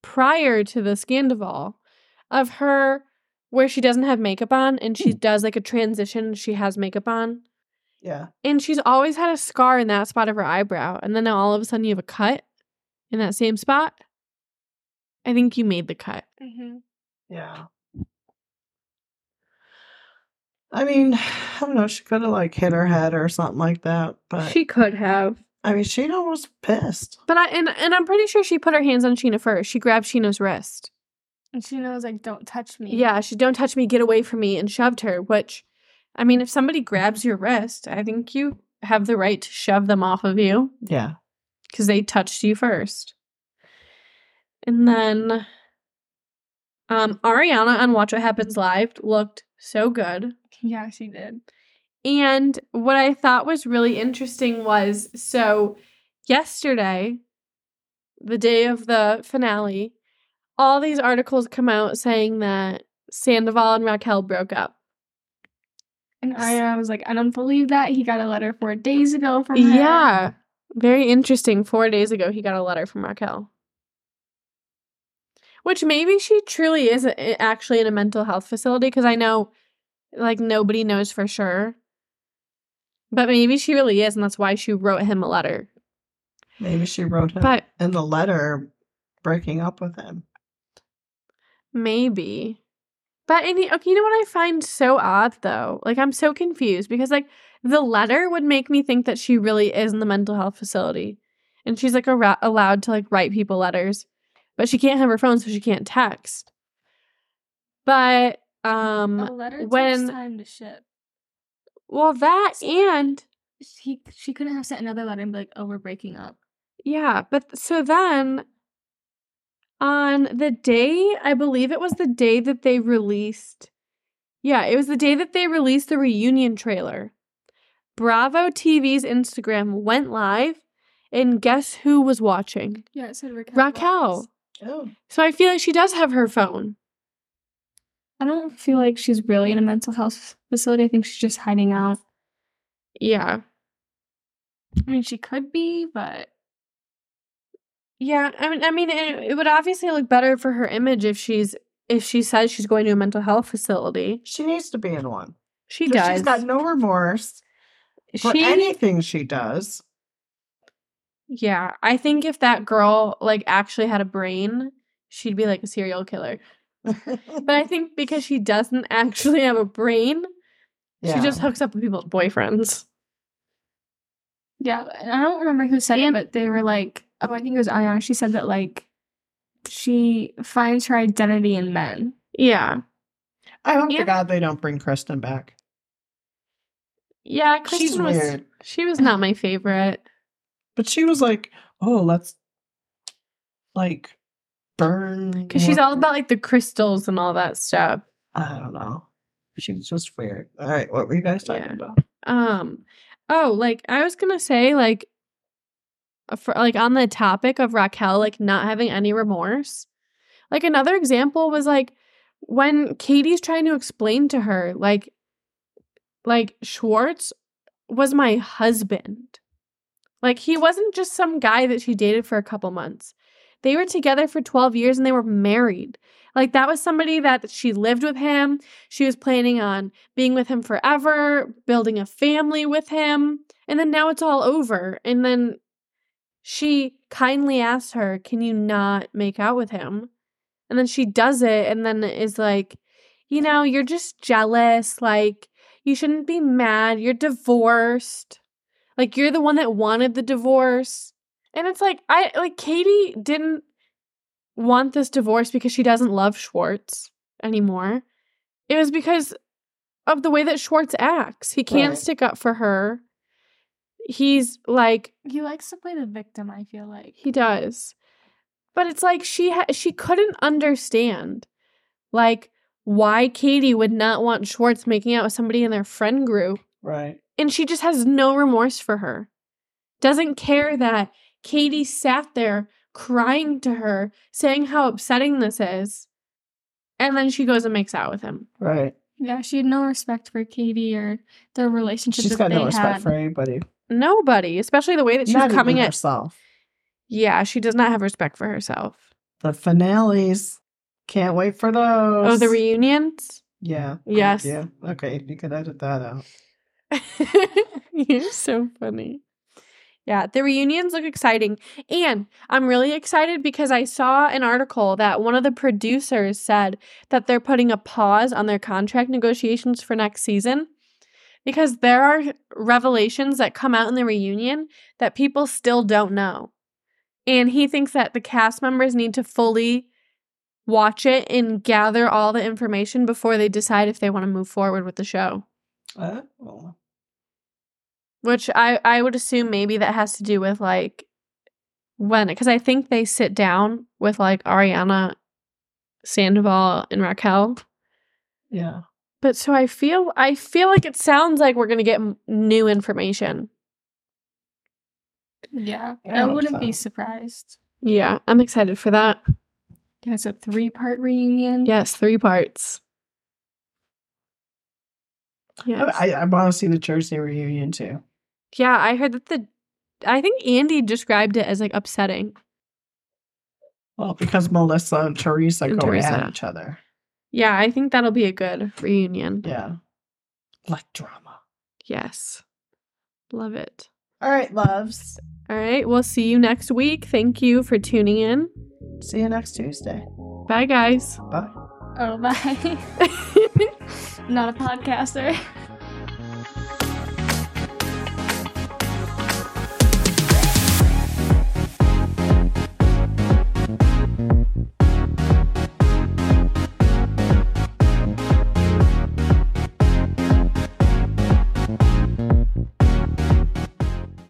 prior to the Scandival of her where she doesn't have makeup on and she does like a transition, she has makeup on. yeah. And she's always had a scar in that spot of her eyebrow. And then all of a sudden you have a cut in that same spot. I think you made the cut. hmm Yeah. I mean, I don't know. She could have like hit her head or something like that. But She could have. I mean, Scheana was pissed. But I and, and I'm pretty sure she put her hands on Scheana first. She grabbed Scheana's wrist. And she knows like, don't touch me. Yeah, she don't touch me, get away from me, and shoved her. Which, I mean, if somebody grabs your wrist, I think you have the right to shove them off of you Yeah. because they touched you first. And then, um, Ariana on Watch What Happens Live looked so good. Yeah, she did. And what I thought was really interesting was so yesterday, the day of the finale, all these articles come out saying that Sandoval and Raquel broke up. And I was like, I don't believe that. He got a letter four days ago from her. Yeah. Very interesting. Four days ago, he got a letter from Raquel. Which maybe she truly is eh, actually in a mental health facility because I know, like, nobody knows for sure. But maybe she really is, and that's why she wrote him a letter. Maybe she wrote him But in the letter breaking up with him. maybe. But any, okay, you know what I find so odd though? Like, I'm so confused because, like, the letter would make me think that she really is in the mental health facility. And she's like allowed to like write people letters, but she can't have her phone, so she can't text. But, um, A letter when- takes time to ship. well, that and He she couldn't have sent another letter and be like, "Oh, we're breaking up." Yeah, but so then on the day, I believe it was the day that they released. Yeah, it was the day that they released the reunion trailer. Bravo TV's Instagram went live, and guess who was watching? Yeah, it said Raquel. Raquel. Oh. So I feel like she does have her phone. I don't feel like she's really in a mental health facility. I think she's just hiding out. Yeah. I mean, she could be, but Yeah, I mean I mean it, it would obviously look better for her image if she's if she says she's going to a mental health facility. She needs to be in one. She 'Cause does. She's got no remorse for she anything she does. Yeah, I think if that girl like actually had a brain, she'd be like a serial killer. But I think because she doesn't actually have a brain, Yeah. she just hooks up with people's boyfriends. yeah, and I don't remember who said it, but they were like, oh, I think it was Ayana. She said that like she finds her identity in men. Yeah. I hope Yeah. to God they don't bring Kristen back. Yeah, She's was weird. she was not my favorite. But she was like, oh, let's like burn. Cuz she's all about like the crystals and all that stuff. I don't know. She was just weird. All right, what were you guys talking Yeah. about? Um oh, like I was to say like uh, for like on the topic of Raquel like not having any remorse. Like another example was like when Katie's trying to explain to her like like Schwartz was my husband. Like he wasn't just some guy that she dated for a couple months. They were together for 12 years and they were married. Like that was somebody that she lived with him. She was planning on being with him forever, building a family with him. And then now it's all over. And then she kindly asks her, Can you not make out with him? And then she does it and then is like, You know, you're just jealous. Like, you shouldn't be mad. You're divorced. Like, you're the one that wanted the divorce. And it's like, I like Katie didn't want this divorce because she doesn't love Schwartz anymore. It was because of the way that Schwartz acts. He can't Right. stick up for her. he's like He likes to play the victim, I feel like. he does. But it's like she ha- she couldn't understand like why Katie would not want Schwartz making out with somebody in their friend group Right. and she just has no remorse for her. Doesn't care that Katie sat there crying to her, saying how upsetting this is. And then she goes and makes out with him. Right. Yeah, she had no respect for Katie or their relationship She's that got they no respect had. for anybody. Nobody, especially the way that she's Not coming even at. herself. Yeah, she does not have respect for herself. The finales. Can't wait for those. Oh, the reunions? Yeah. Oh, yes. Yeah. Okay. You can edit that out. You're so funny. Yeah, the reunions look exciting. And I'm really excited because I saw an article that one of the producers said that they're putting a pause on their contract negotiations for next season because there are revelations that come out in the reunion that people still don't know. And he thinks that the cast members need to fully watch it and gather all the information before they decide if they want to move forward with the show. Oh. Which I I would assume maybe that has to do with like when because I think they sit down with like Ariana Sandoval and Raquel. Yeah. But so I feel I feel like it sounds like we're gonna get m- new information. Yeah, I I, wouldn't be so. Oh, surprised. Yeah, I'm excited for that. Yeah, it's a three part reunion. Yes, three parts. Yes. I, I want to see the Jersey reunion too. Yeah, I heard that the I think Andy described it as like upsetting. Well, because Melissa and Teresa And go Teresa. at each other. Yeah, I think that'll be a good reunion. Yeah. Like drama. Yes. Love it. All right, loves. All right, we'll see you next week. Thank you for tuning in. See you next Tuesday. Bye, guys. Bye. Oh, bye. Not a podcaster.